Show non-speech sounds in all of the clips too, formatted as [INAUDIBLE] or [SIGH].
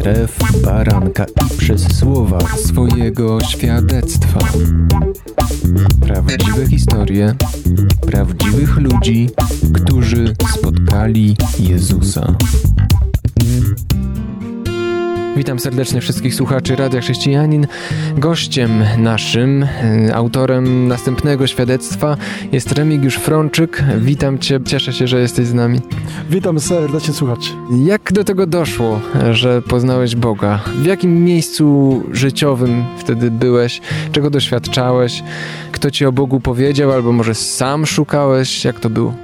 krew baranka i przez słowa swojego świadectwa. Prawdziwe historie prawdziwych ludzi, którzy spotkali Jezusa. Witam serdecznie wszystkich słuchaczy Radia Chrześcijanin. Gościem naszym, e, autorem następnego świadectwa jest Remigiusz Frączyk. Witam Cię, cieszę się, że jesteś z nami. Witam serdecznie słuchaczy. Jak do tego doszło, że poznałeś Boga? W jakim miejscu życiowym wtedy byłeś? Czego doświadczałeś? Kto Ci o Bogu powiedział, albo może sam szukałeś? Jak to było?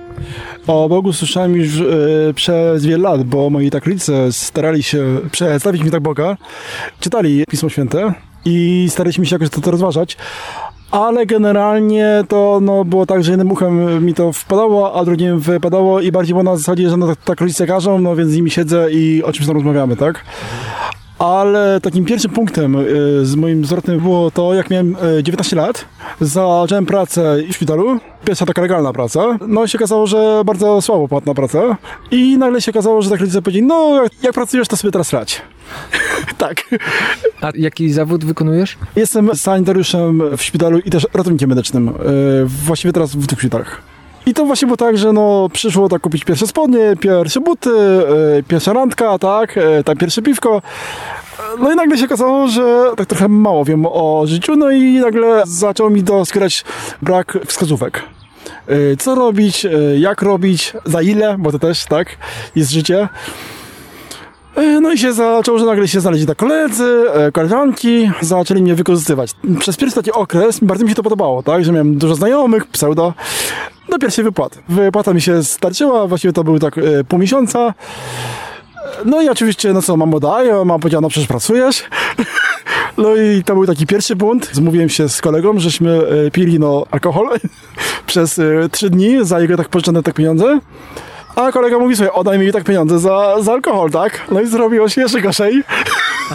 O Bogu słyszałem już e, przez wiele lat, bo moi tak rodzice starali się przedstawić mi tak Boga, czytali Pismo Święte i staraliśmy się jakoś to, to rozważać. Ale generalnie to no, było tak, że jednym uchem mi to wpadało, a drugim wypadało i bardziej było na zasadzie, że no, tak, tak rodzice każą, no więc z nimi siedzę i o czymś tam rozmawiamy, tak? Ale takim pierwszym punktem y, z moim zwrotem było to, jak miałem 19 y, lat, zacząłem pracę w szpitalu. Pierwsza taka legalna praca. No i się okazało, że bardzo słabo płatna praca. I nagle się okazało, że tak rodzice powiedzieli, no jak pracujesz, to sobie teraz rać. [LAUGHS] tak. A jaki zawód wykonujesz? Jestem sanitariuszem w szpitalu i też ratownikiem medycznym. Y, właściwie teraz w dwóch szpitalach. I to właśnie było tak, że no przyszło tak kupić pierwsze spodnie, pierwsze buty, yy, pierwsza randka, tak, yy, tam pierwsze piwko. No i nagle się okazało, że tak trochę mało wiem o życiu, no i nagle zaczął mi doskwierać brak wskazówek. Yy, co robić, jak robić, za ile, bo to też, tak, jest życie. No i się zaczęło, że nagle się znaleźli tak koledzy, koleżanki, zaczęli mnie wykorzystywać. Przez pierwszy taki okres bardzo mi się to podobało, tak, że miałem dużo znajomych, pseudo, do pierwszej wypłaty. Wypłata mi się starczyła, właściwie to był tak e, pół miesiąca. No i oczywiście, no co, mam daje, mam powiedział, no przecież pracujesz. [LAUGHS] No i to był taki pierwszy bunt. Zmówiłem się z kolegą, żeśmy e, pili no alkohol [LAUGHS] przez e, trzy dni za jego tak pożyczone tak pieniądze. A kolega mówi sobie, oddaj mi tak pieniądze za, za alkohol, tak? No i zrobiło się jeszcze gorzej.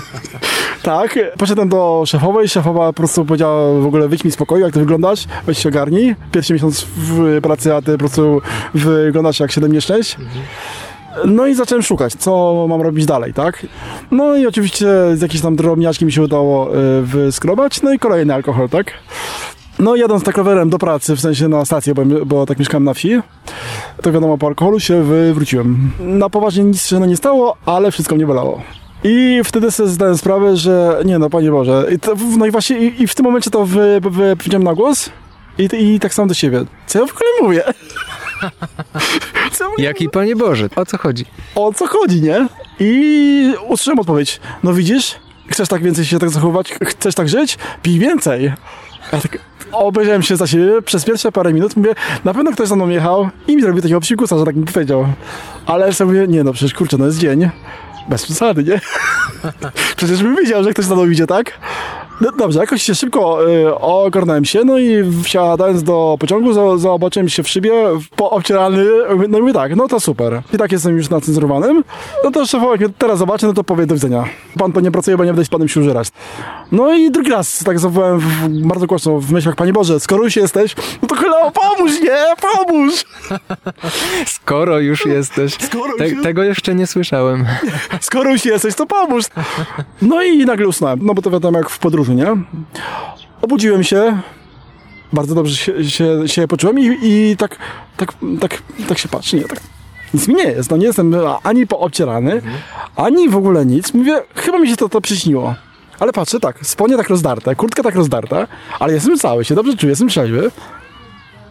[LAUGHS] tak, poszedłem do szefowej, szefowa po prostu powiedziała w ogóle wyjdź mi z pokoju, jak ty wyglądasz, weź się ogarnij. Pierwszy miesiąc w pracy, a ty po prostu wyglądasz jak 7 nieszczęść. No i zacząłem szukać, co mam robić dalej, tak? No i oczywiście z jakiejś tam drobniaczki mi się udało y, wyskrobać, no i kolejny alkohol, tak? No jadąc tak rowerem do pracy, w sensie na stację, bo, bo tak mieszkałem na wsi, to wiadomo, po alkoholu się wywróciłem. Na poważnie nic się nie stało, ale wszystko mnie bolało. I wtedy sobie zdałem sprawę, że nie no, Panie Boże. I to, no i właśnie i, i, w tym momencie to wy, wy, powiedziałem na głos i, i tak samo do siebie. Co ja w ogóle mówię? [LAUGHS] Jaki Panie Boże? O co chodzi? O co chodzi, nie? I usłyszałem odpowiedź. No widzisz? Chcesz tak więcej się tak zachować? Chcesz tak żyć? Pij więcej. Ja tak obejrzałem się za siebie przez pierwsze parę minut, mówię, na pewno ktoś za mną jechał i mi zrobił takiego psikusa, że tak mi powiedział. Ale sobie mówię, nie no, przecież kurczę, no jest dzień. Bez przesady, nie? [LAUGHS] Przecież bym wiedział, że ktoś za mną idzie, tak? No dobrze, jakoś się szybko y, ogarnąłem się, no i wsiadając do pociągu, zobaczyłem się w szybie, poobcierany, no i mówię tak, no to super. I tak jestem już nacenzurowanym. No to szefowa, jak mnie teraz zobaczy, no to powie do widzenia. Pan to nie pracuje, bo nie będę z panem się użerać. No i drugi raz tak zawołałem w, bardzo głośno w myślach, Panie Boże, skoro już jesteś, no to chyba pomóż, nie? Pomóż! [LAUGHS] Skoro już jesteś. Skoro Te, już... Tego jeszcze nie słyszałem. [LAUGHS] Skoro już jesteś, to pomóż! No i nagle usnąłem, no bo to wiadomo jak w podróży nie? Obudziłem się, bardzo dobrze się, się, się poczułem i, i tak, tak, tak, tak się patrzy, nie, tak nic mi nie jest, no nie jestem ani poobcierany, mhm. ani w ogóle nic. Mówię, chyba mi się to, to przyśniło. Ale patrzę, tak, spodnie tak rozdarte, kurtka tak rozdarta, ale jestem cały, się dobrze czuję, jestem trzeźwy.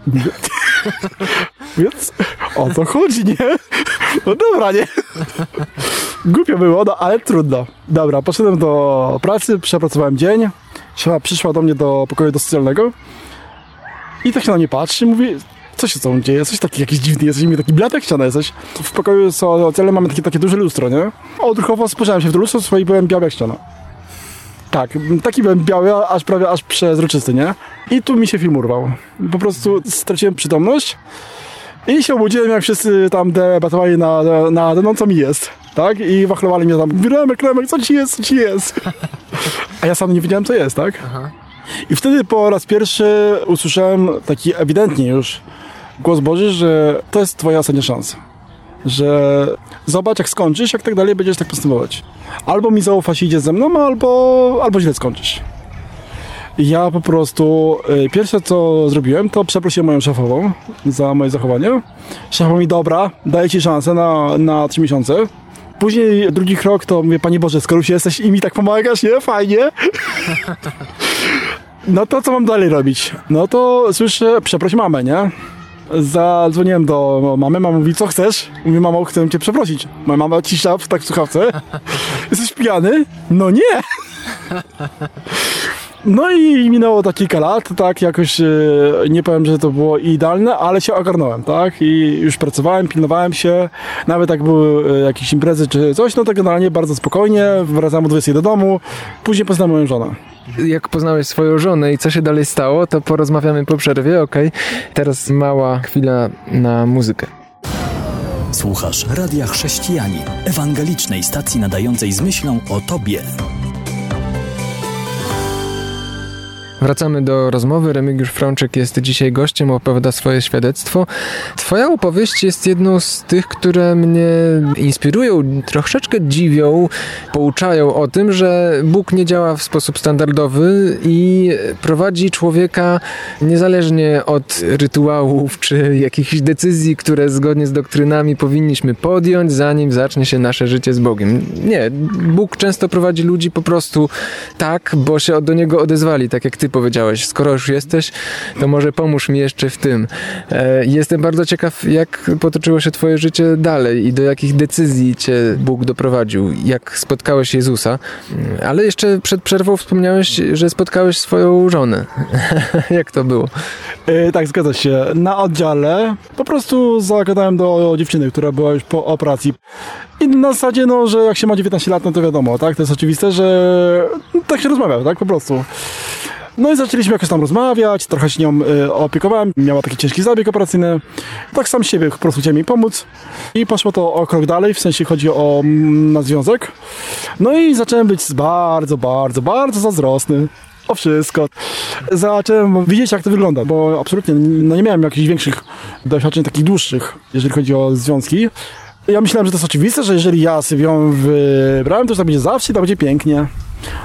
[LAUGHS] Więc o co chodzi, nie? No dobra, nie? [LAUGHS] Głupio było, no ale trudno. Dobra, poszedłem do pracy, przepracowałem dzień. Szefa przyszła do mnie do pokoju do socjalnego i tak się na mnie patrzy mówi, co się tobą dzieje? Jesteś taki jakiś dziwny, jesteś mi taki bladek ściana jesteś. W pokoju socjalnym mamy takie, takie duże lustro, nie? Odruchowo spojrzałem się w to lustro i byłem biały jak ściana. Tak, taki byłem biały, aż prawie aż przezroczysty, nie? I tu mi się film urwał. Po prostu straciłem przytomność i się obudziłem, jak wszyscy tam debatowali na, na, na no co mi jest, tak? I wachlowali mnie tam, Remek, Remek, co ci jest, co ci jest? A ja sam nie wiedziałem, co jest, tak? Aha. I wtedy po raz pierwszy usłyszałem taki ewidentnie już głos Boży, że to jest twoja ostatnia szansa. Że zobacz jak skończysz, jak tak dalej będziesz tak postępować. Albo mi zaufasz i idziesz ze mną, albo, albo źle skończysz. Ja po prostu, y, pierwsze co zrobiłem, to przeprosiłem moją szefową za moje zachowanie. Szefowa mi, dobra, daję ci szansę na, na 3 miesiące. Później drugi krok to mówię, Panie Boże, skoro już jesteś i mi tak pomagasz, nie? Fajnie. [LAUGHS] No to co mam dalej robić? No to słyszę, przeproś mamę, nie? Zadzwoniłem do mamy, mama mówi, co chcesz? Mówię, mamo, chcę cię przeprosić. Moja mama cisza w tak w słuchawce. [LAUGHS] Jesteś pijany? No nie! No i minęło tak kilka lat, tak, jakoś e, nie powiem, że to było idealne, ale się ogarnąłem, tak, i już pracowałem, pilnowałem się, nawet jak były e, jakieś imprezy czy coś, no to generalnie bardzo spokojnie, wracałem o 20 do domu, później poznałem moją żonę. Jak poznałeś swoją żonę i co się dalej stało, to porozmawiamy po przerwie, okej? Okay? Teraz mała chwila na muzykę. Słuchasz Radia Chrześcijani, ewangelicznej stacji nadającej z myślą o Tobie. Wracamy do rozmowy. Remigiusz Frączyk jest dzisiaj gościem, opowiada swoje świadectwo. Twoja opowieść jest jedną z tych, które mnie inspirują, troszeczkę dziwią, pouczają o tym, że Bóg nie działa w sposób standardowy i prowadzi człowieka niezależnie od rytuałów czy jakichś decyzji, które zgodnie z doktrynami powinniśmy podjąć, zanim zacznie się nasze życie z Bogiem. Nie, Bóg często prowadzi ludzi po prostu tak, bo się do Niego odezwali, tak jak ty powiedziałeś, skoro już jesteś, to może pomóż mi jeszcze w tym. E, jestem bardzo ciekaw, jak potoczyło się twoje życie dalej i do jakich decyzji cię Bóg doprowadził, jak spotkałeś Jezusa, ale jeszcze przed przerwą wspomniałeś, że spotkałeś swoją żonę. [LAUGHS] jak to było? E, tak, zgadza się. Na oddziale po prostu zagadałem do dziewczyny, która była już po operacji. I na zasadzie, no, że jak się ma 19 lat, no to wiadomo, tak? To jest oczywiste, że tak się rozmawia, tak? Po prostu. No i zaczęliśmy jakoś tam rozmawiać, trochę się nią y, opiekowałem, miała taki ciężki zabieg operacyjny. Tak sam siebie po prostu chciałem jej pomóc. I poszło to o krok dalej, w sensie chodzi o mm, na związek. No i zacząłem być bardzo, bardzo, bardzo zazdrosny o wszystko. Zacząłem widzieć, jak to wygląda, bo absolutnie no nie miałem jakichś większych doświadczeń takich dłuższych, jeżeli chodzi o związki. Ja myślałem, że to jest oczywiste, że jeżeli ja sobie ją wybrałem, to już tak będzie zawsze i tak będzie pięknie.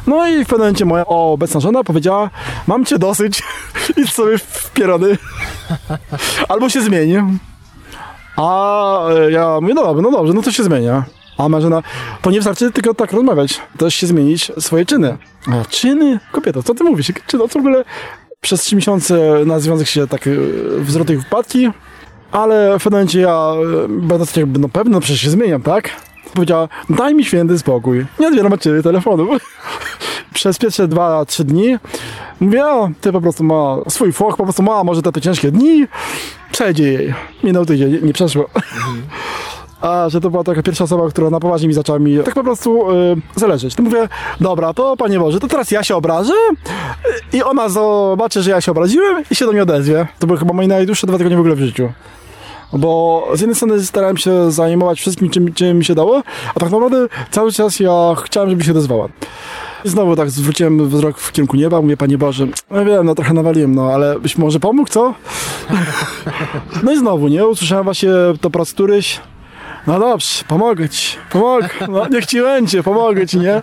No i w pewnym momencie moja obecna żona powiedziała, mam cię dosyć, [LAUGHS] idź sobie w pierony. [LAUGHS] Albo się zmieni. A ja mówię, no dobrze, no dobrze, no to się zmienia. A Marzena, to nie wystarczy tylko tak rozmawiać, też się zmienić swoje czyny. A czyny? Kobieta, co ty mówisz? Czy to w ogóle przez trzy miesiące na związek się tak wzroty i ale w pewnym momencie ja będę jakby, no pewno, przecież się zmieniam, tak? Powiedziała, daj mi święty spokój. Nie odbieram od ciebie telefonu. [LAUGHS] Przez pierwsze dwa, trzy dni mówię, o, ty po prostu ma swój foch, po prostu ma może te, te ciężkie dni, przejdzie jej. Minął tydzień, nie przeszło. Mhm. [LAUGHS] A, że to była taka pierwsza osoba, która na poważnie mi zaczęła mi tak po prostu yy, zależeć. To mówię, dobra, to Panie Boże, to teraz ja się obrażę i ona zobaczy, że ja się obraziłem i się do mnie odezwie. To były chyba moje najdłuższe dwa tygodnie w ogóle w życiu. Bo z jednej strony starałem się zajmować wszystkim, czym, czym mi się dało, a tak naprawdę cały czas ja chciałem, żeby się odezwała. I znowu tak zwróciłem wzrok w kierunku nieba, mówię, Panie Boże, no wiem, no trochę nawaliłem, no ale byś może pomógł, co? [LAUGHS] no i znowu, nie? Usłyszałem właśnie to po raz któryś, no dobrze, pomogę ci, pomogę, no niech ci będzie, pomogę ci, nie?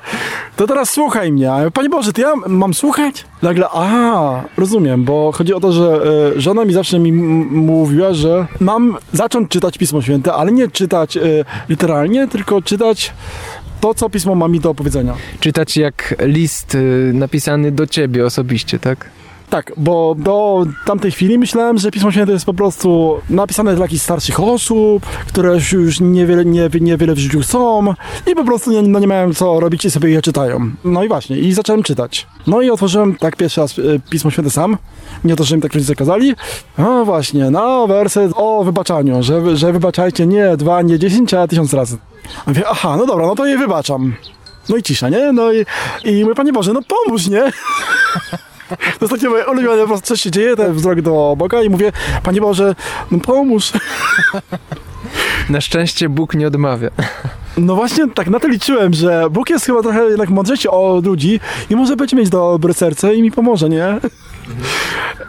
To teraz słuchaj mnie. Panie Boże, to ja mam słuchać? Nagle, a, rozumiem, bo chodzi o to, że e, żona mi zawsze mi mówiła, że mam zacząć czytać Pismo Święte, ale nie czytać e, literalnie, tylko czytać to, co Pismo ma mi do opowiedzenia. Czytać jak list e, napisany do ciebie osobiście, tak? Tak, bo do tamtej chwili myślałem, że Pismo Święte jest po prostu napisane dla jakichś starszych osób, które już niewiele, nie, niewiele w życiu są i po prostu nie, no nie mają co robić i sobie je czytają. No i właśnie, i zacząłem czytać. No i otworzyłem tak pierwszy raz e, Pismo Święte sam. Nie to, że mi tak rodzice kazali. No właśnie, no werset o wybaczaniu, że, że wybaczajcie nie dwa, nie dziesięć, a tysiąc razy. A mówię, aha, no dobra, no to je wybaczam. No i cisza, nie? No i, i Panie Boże, no pomóż, nie? [LAUGHS] To jest takie moje ulubione, po prostu coś się dzieje, ten wzrok do Boga i mówię, Panie Boże, no pomóż. Na szczęście Bóg nie odmawia. No właśnie tak na to liczyłem, że Bóg jest chyba trochę jednak mądrzejszy od ludzi i może będzie mieć dobre serce i mi pomoże, nie?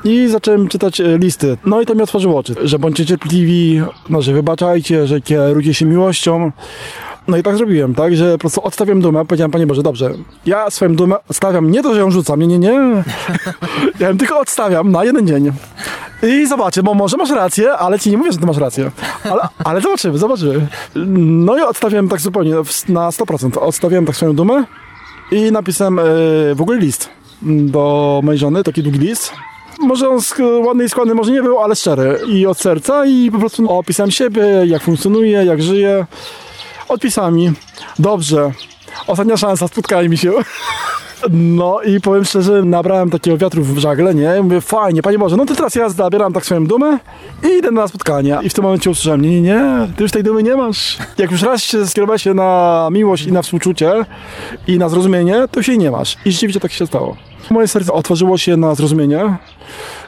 I zacząłem czytać e, listy. No i to mi otworzyło oczy, że bądźcie cierpliwi, no, że wybaczajcie, że kierujcie się miłością. No i tak zrobiłem, tak, że po prostu odstawiam dumę, powiedziałem, Panie Boże, dobrze, ja swoją dumę odstawiam, nie to, że ją rzucam, nie, nie, nie, [LAUGHS] ja ją tylko odstawiam na jeden dzień. I zobaczę, bo może masz rację, ale ci nie mówię, że ty masz rację. Ale, ale zobaczymy, zobaczymy. No i odstawiłem tak zupełnie na 100%. Odstawiłem tak swoją dumę i napisałem e, w ogóle list do mojej żony, taki długi list. Może on ładny i składny może nie był, ale szczery. I od serca i po prostu opisałem siebie, jak funkcjonuję, jak żyję. Odpisałem mi, dobrze, ostatnia szansa, spotkajmy się. [LAUGHS] No i powiem szczerze, nabrałem takiego wiatru w żagle, nie? Mówię, fajnie, Panie Boże, no to teraz ja zabieram tak swoją dumę i idę na spotkanie. I w tym momencie usłyszałem, nie, nie, nie, ty już tej dumy nie masz. Jak już raz się skierowałeś się na miłość i na współczucie i na zrozumienie, to się jej nie masz. I rzeczywiście tak się stało. Moje serce otworzyło się na zrozumienie,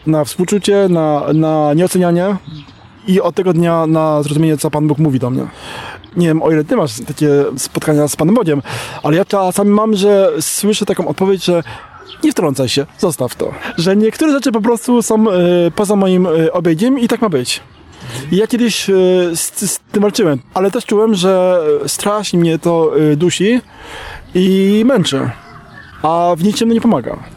na współczucie, na, na nieocenianie i od tego dnia na zrozumienie, co Pan Bóg mówi do mnie nie wiem, o ile ty masz takie spotkania z Panem Bogiem, ale ja czasami mam, że słyszę taką odpowiedź, że nie wtrącaj się, zostaw to. Że niektóre rzeczy po prostu są e, poza moim e, obiegiem i tak ma być. I ja kiedyś e, z, z tym walczyłem, ale też czułem, że strasznie mnie to dusi i męczy, a w niczym nie pomaga.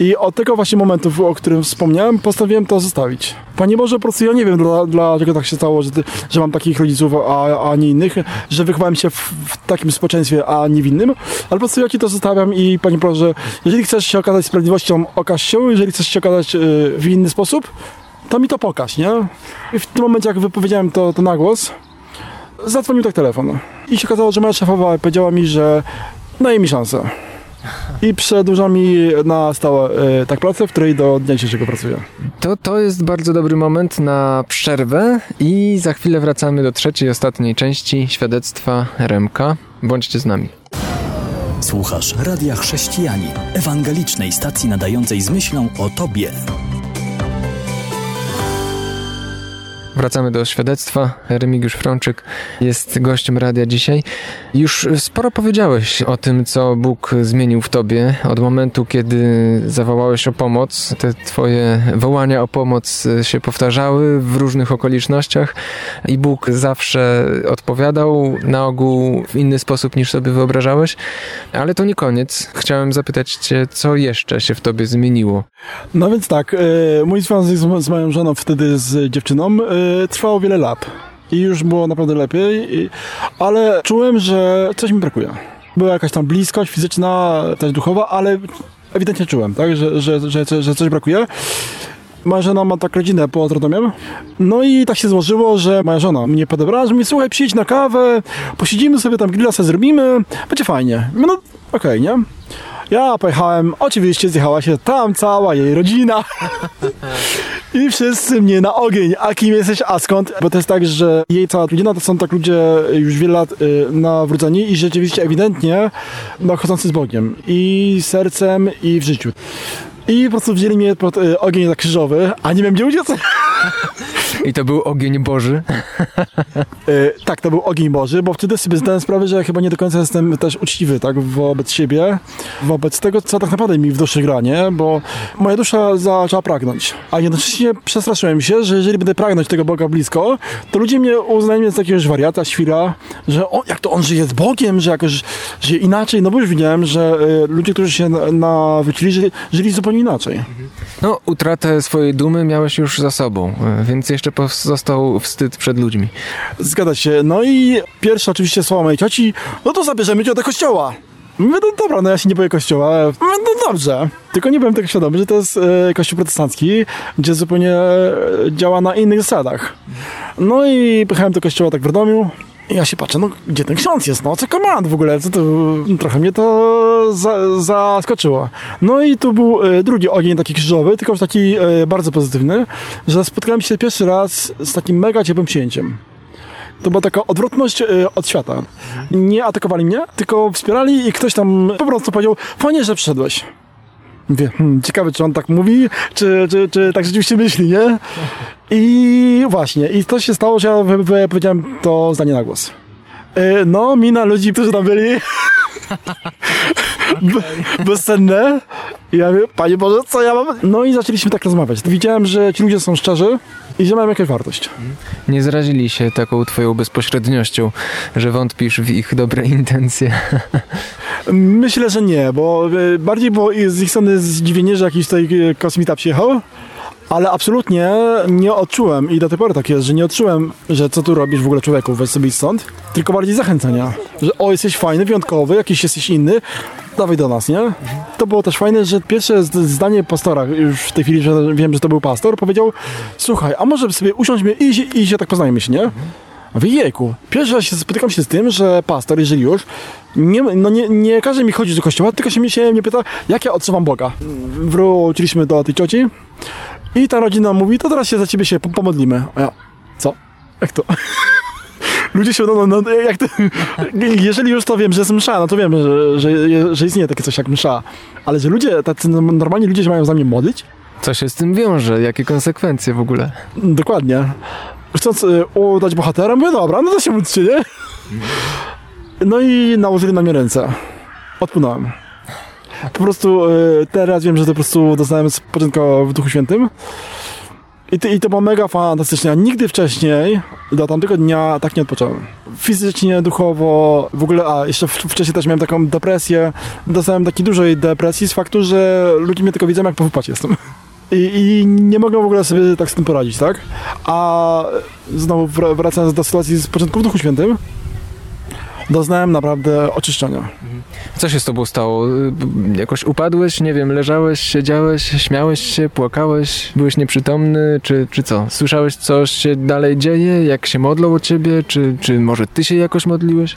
I od tego właśnie momentu, o którym wspomniałem, postanowiłem to zostawić. Panie Boże, po prostu ja nie wiem, dla- dlaczego tak się stało, że, że mam takich rodziców, a, a nie innych, że wychowałem się w, w takim społeczeństwie, a nie w innym, ale po prostu ja Ci to zostawiam i Panie Boże, jeżeli chcesz się okazać sprawiedliwością, okaż się, jeżeli chcesz się okazać y, w inny sposób, to mi to pokaż, nie? I w tym momencie, jak wypowiedziałem to, to na głos, zadzwonił tak telefon. I się okazało, że moja szefowa powiedziała mi, że daje mi szansę. I przedłuża mi na stałe e, tak pracę, w której do dnia dzisiejszego pracuję. To, to jest bardzo dobry moment na przerwę i za chwilę wracamy do trzeciej, ostatniej części świadectwa Remka. Bądźcie z nami. Słuchasz Radia Chrześcijani, ewangelicznej stacji nadającej z myślą o Tobie. Wracamy do świadectwa. Remigiusz Frączyk jest gościem radia dzisiaj. Już sporo powiedziałeś o tym, co Bóg zmienił w tobie od momentu, kiedy zawołałeś o pomoc. Te twoje wołania o pomoc się powtarzały w różnych okolicznościach i Bóg zawsze odpowiadał, na ogół w inny sposób niż sobie wyobrażałeś. Ale to nie koniec. Chciałem zapytać cię, co jeszcze się w tobie zmieniło? No więc tak, e, mój związek z, z moją żoną wtedy z dziewczyną e, trwał wiele lat. I już było naprawdę lepiej, i, ale czułem, że coś mi brakuje. Była jakaś tam bliskość fizyczna, też duchowa, ale ewidentnie czułem, tak, że, że, że, że coś brakuje. Moja żona ma tak rodzinę pod Radomiem. No i tak się złożyło, że moja żona mnie podebrała, że mi słuchaj, przyjdź na kawę, posiedzimy sobie tam, grilla sobie zrobimy, będzie fajnie. No okej, nie? Ja pojechałem, oczywiście zjechała się tam cała jej rodzina. [LAUGHS] I wszyscy mnie na ogień, a kim jesteś, a skąd? Bo to jest tak, że jej cała rodzina to są tak ludzie już wiele lat y, nawróceni i rzeczywiście ewidentnie no, chodzący z Bogiem. I sercem, i w życiu. I po prostu wzięli mnie pod y, ogień tak krzyżowy, a nie wiem gdzie uciec. [LAUGHS] I to był ogień Boży. Y, tak, to był ogień Boży, bo wtedy sobie zdałem sprawę, że ja chyba nie do końca jestem też uczciwy, tak, wobec siebie, wobec tego, co tak naprawdę mi w duszy gra, nie? Bo moja dusza zaczęła pragnąć, a jednocześnie przestraszyłem się, że jeżeli będę pragnąć tego Boga blisko, to ludzie mnie uznają za jakiegoś wariata, świra, że o, jak to on żyje z Bogiem, że jakoś żyje inaczej, no bo już widziałem, że y, ludzie, którzy się na- nawrócili, żyli, żyli zupełnie inaczej. No, utratę swojej dumy miałeś już za sobą, e, więc jeszcze pozostał wstyd przed ludźmi. Zgadza się. No i pierwsze oczywiście słowa mojej cioci, no to zabierzemy cię do kościoła. No dobra, no ja się nie boję kościoła. No dobrze. Tylko nie byłem tego świadomy, że to jest e, kościół protestancki, gdzie zupełnie e, działa na innych zasadach. No i pojechałem do kościoła tak w Radomiu. Ja się patrzę, no gdzie ten ksiądz jest? No co komand w ogóle? Co to, trochę mnie to za, zaskoczyło. No i tu był e, drugi ogień taki krzyżowy, tylko już taki e, bardzo pozytywny, że spotkałem się pierwszy raz z takim mega ciepłym przyjęciem. To była taka odwrotność e, od świata. Nie atakowali mnie, tylko wspierali i ktoś tam po prostu powiedział, fajnie, że przyszedłeś. Mówię, hmm, ciekawe, czy on tak mówi, czy, czy, czy tak rzeczywiście myśli, nie? I właśnie, i to się stało, że ja powiedziałem to zdanie na głos. E, No, mina ludzi, którzy tam byli, [LAUGHS] be- bezcenne. I ja mówię, Panie Boże, co ja mam? No i zaczęliśmy tak rozmawiać. Widziałem, że ci ludzie są szczerzy i że mają jakąś wartość. Nie zrazili się taką twoją bezpośredniością, że wątpisz w ich dobre intencje. [LAUGHS] Myślę, że nie, bo e, bardziej było i z ich strony zdziwienie, że jakiś tutaj e, kosmita przyjechał, ale absolutnie nie odczułem i do tej pory tak jest, że nie odczułem, że co tu robisz w ogóle człowieku, weź sobie stąd, tylko bardziej zachęcenia, że o, jesteś fajny, wyjątkowy, jakiś jesteś inny, dawaj do nas, nie? To było też fajne, że pierwsze zdanie pastora, już w tej chwili, że wiem, że to był pastor, powiedział, słuchaj, a może sobie usiądźmy i, i się tak poznajmy się, nie? Mówię, jejku, pierwszy raz się spotykam się z tym, że pastor, jeżeli już, nie, no nie, nie każe mi chodzić do kościoła, tylko się mnie, się mnie pyta, jak ja odczuwam Boga. Wróciliśmy do tej cioci i ta rodzina mówi, to teraz się za ciebie się po- pomodlimy. A ja, co? Jak to? [LAUGHS] Ludzie się, no, no, no jak to, [LAUGHS] jeżeli już to wiem, że jest msza, no to wiem, że, że, że istnieje takie coś jak msza, ale że ludzie, tacy normalni ludzie się mają za mnie modlić? Co się z tym wiąże? Jakie konsekwencje w ogóle? Dokładnie. Chcąc y, udać bohatera, mówię, dobra, no to się módlcie, nie? [LAUGHS] No i nałożyli na mnie ręce. Odpłynąłem. Po prostu y, teraz wiem, że to po prostu dostałem spoczynku w Duchu Świętym. I, to- I to było mega fantastycznie. Ja nigdy wcześniej, do tamtego dnia, tak nie odpocząłem. Fizycznie, duchowo, w ogóle, a jeszcze wcześniej też miałem taką depresję. Dostałem takiej dużej depresji z faktu, że ludzie mnie tylko widzą, jak po jestem. I, I nie mogę w ogóle sobie tak z tym poradzić, tak? A znowu wr- wracając do sytuacji z początku w Duchu Świętym, doznałem naprawdę oczyszczenia. Co się z tobą stało? Y, Jakoś upadłeś, nie wiem, leżałeś, siedziałeś, śmiałeś się, płakałeś, byłeś nieprzytomny, czy, czy co? Słyszałeś, co się dalej dzieje, jak się modlą o ciebie, czy, czy może ty się jakoś modliłeś?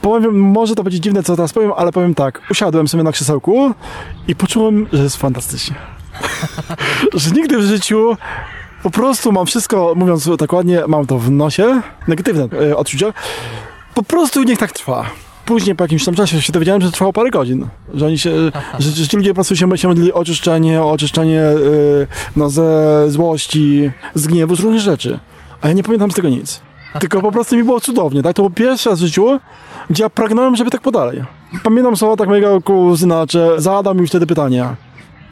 Powiem, może to będzie dziwne, co teraz powiem, ale powiem tak. Usiadłem sobie na krzesełku i poczułem, że jest fantastycznie. [LAUGHS] że nigdy w życiu po prostu mam wszystko, mówiąc tak ładnie, mam to w nosie, negatywne e, odczucia. Po prostu niech tak trwa. Później po jakimś tam czasie się dowiedziałem, że trwało parę godzin. Że oni się, [LAUGHS] że, że ci ludzie po prostu się, się modlili o oczyszczenie, o oczyszczenie e, no, ze złości, z gniewu, z różnych rzeczy. A ja nie pamiętam z tego nic. Tylko po prostu mi było cudownie, tak? To był pierwszy raz w życiu, gdzie ja pragnąłem, żeby tak podalej. Pamiętam słowa tak mojego kuzyna, że zadał mi wtedy pytanie,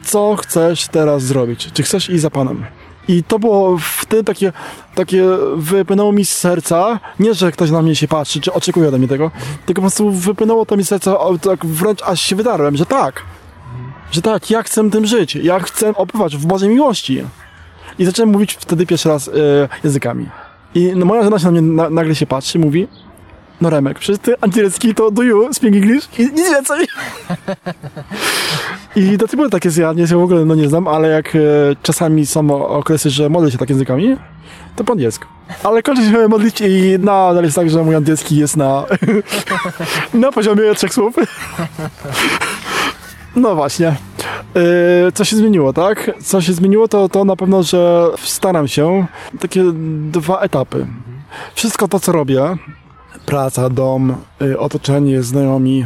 co chcesz teraz zrobić? Czy chcesz iść za Panem? I to było wtedy takie, takie wypłynęło mi z serca, nie, że ktoś na mnie się patrzy, czy oczekuje ode mnie tego, tylko po prostu wypłynęło to mi z serca, tak wręcz aż się wydarłem, że tak, że tak, ja chcę tym żyć, ja chcę opływać w Bożej miłości. I zacząłem mówić wtedy pierwszy raz e, językami. I no, moja żona się na mnie na, nagle się patrzy mówi, no Remek, przecież ty angielski to do you speak English i nic więcej. [LAUGHS] I do tej pory tak jest, ja nie, w ogóle no nie znam, ale jak e, czasami są okresy, że modlę się tak językami, to po angielsku. Ale kończę się modlić i nadal jest tak, że mój angielski jest na, [LAUGHS] na poziomie trzech słów. [LAUGHS] No właśnie. E, co się zmieniło, tak? Co się zmieniło, to, to na pewno, że staram się takie dwa etapy. Wszystko to, co robię, praca, dom, y, otoczenie, znajomi,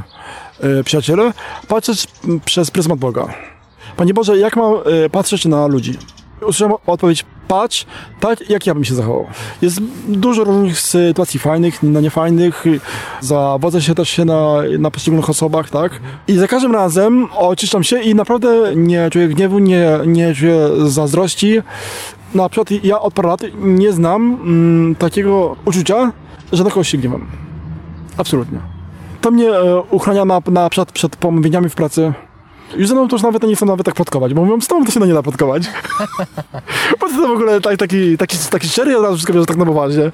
y, przyjaciele, patrzeć przez pryzmat Boga. Panie Boże, jak mam y, patrzeć na ludzi? Usłyszałem odpowiedź, patrz tak, jak ja bym się zachował. Jest dużo różnych sytuacji fajnych, no niefajnych. Zawodzę się też się na, na poszczególnych osobach, tak? I za każdym razem oczyszczam się i naprawdę nie czuję gniewu, nie, nie czuję zazdrości. Na przykład ja od paru lat nie znam mm, takiego uczucia, że na kogoś się gniewam. Absolutnie. To mnie e, uchrania na, na przykład przed pomówieniami w pracy. Już ze mną to już nawet nie chcę nawet tak plotkować, bo mówią, z tobą to się no nie da plotkować. [LAUGHS] bo to w ogóle tak, taki, taki, taki szczery, od razu wszystko tak na poważnie.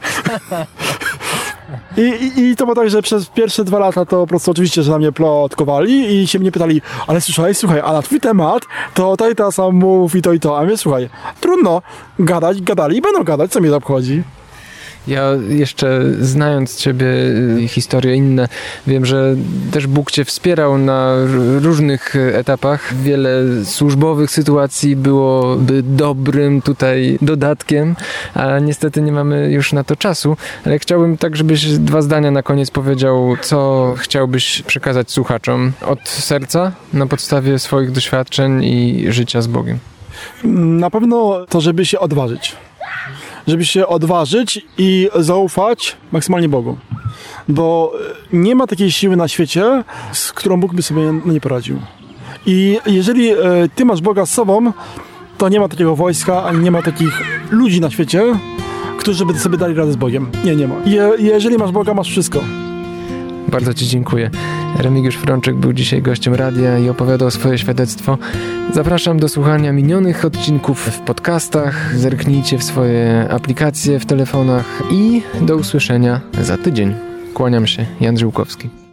I, i, I to było tak, że przez pierwsze dwa lata to po prostu oczywiście, że na mnie plotkowali i się mnie pytali, ale słuchaj, słuchaj, a na twój temat to ta i ta sam mów i to i to, a mnie słuchaj, trudno, gadać, gadali i będą gadać, co mnie to obchodzi. Ja jeszcze znając Ciebie, y, historie inne, wiem, że też Bóg Cię wspierał na różnych etapach. Wiele służbowych sytuacji byłoby dobrym tutaj dodatkiem, a niestety nie mamy już na to czasu. Ale chciałbym tak, żebyś dwa zdania na koniec powiedział, co chciałbyś przekazać słuchaczom od serca na podstawie swoich doświadczeń i życia z Bogiem. Na pewno to, żeby się odważyć. Żeby się odważyć i zaufać maksymalnie Bogu. bo nie ma takiej siły na świecie, z którą Bóg by sobie nie poradził. I jeżeli e, ty masz Boga z sobą, to nie ma takiego wojska, ani nie ma takich ludzi na świecie, którzy by sobie dali radę z Bogiem. Nie, nie ma. Je, jeżeli masz Boga, masz wszystko. Bardzo Ci dziękuję. Remigiusz Frączyk był dzisiaj gościem radia i opowiadał swoje świadectwo. Zapraszam do słuchania minionych odcinków w podcastach. Zerknijcie w swoje aplikacje w telefonach i do usłyszenia za tydzień. Kłaniam się, Jan Żyłkowski.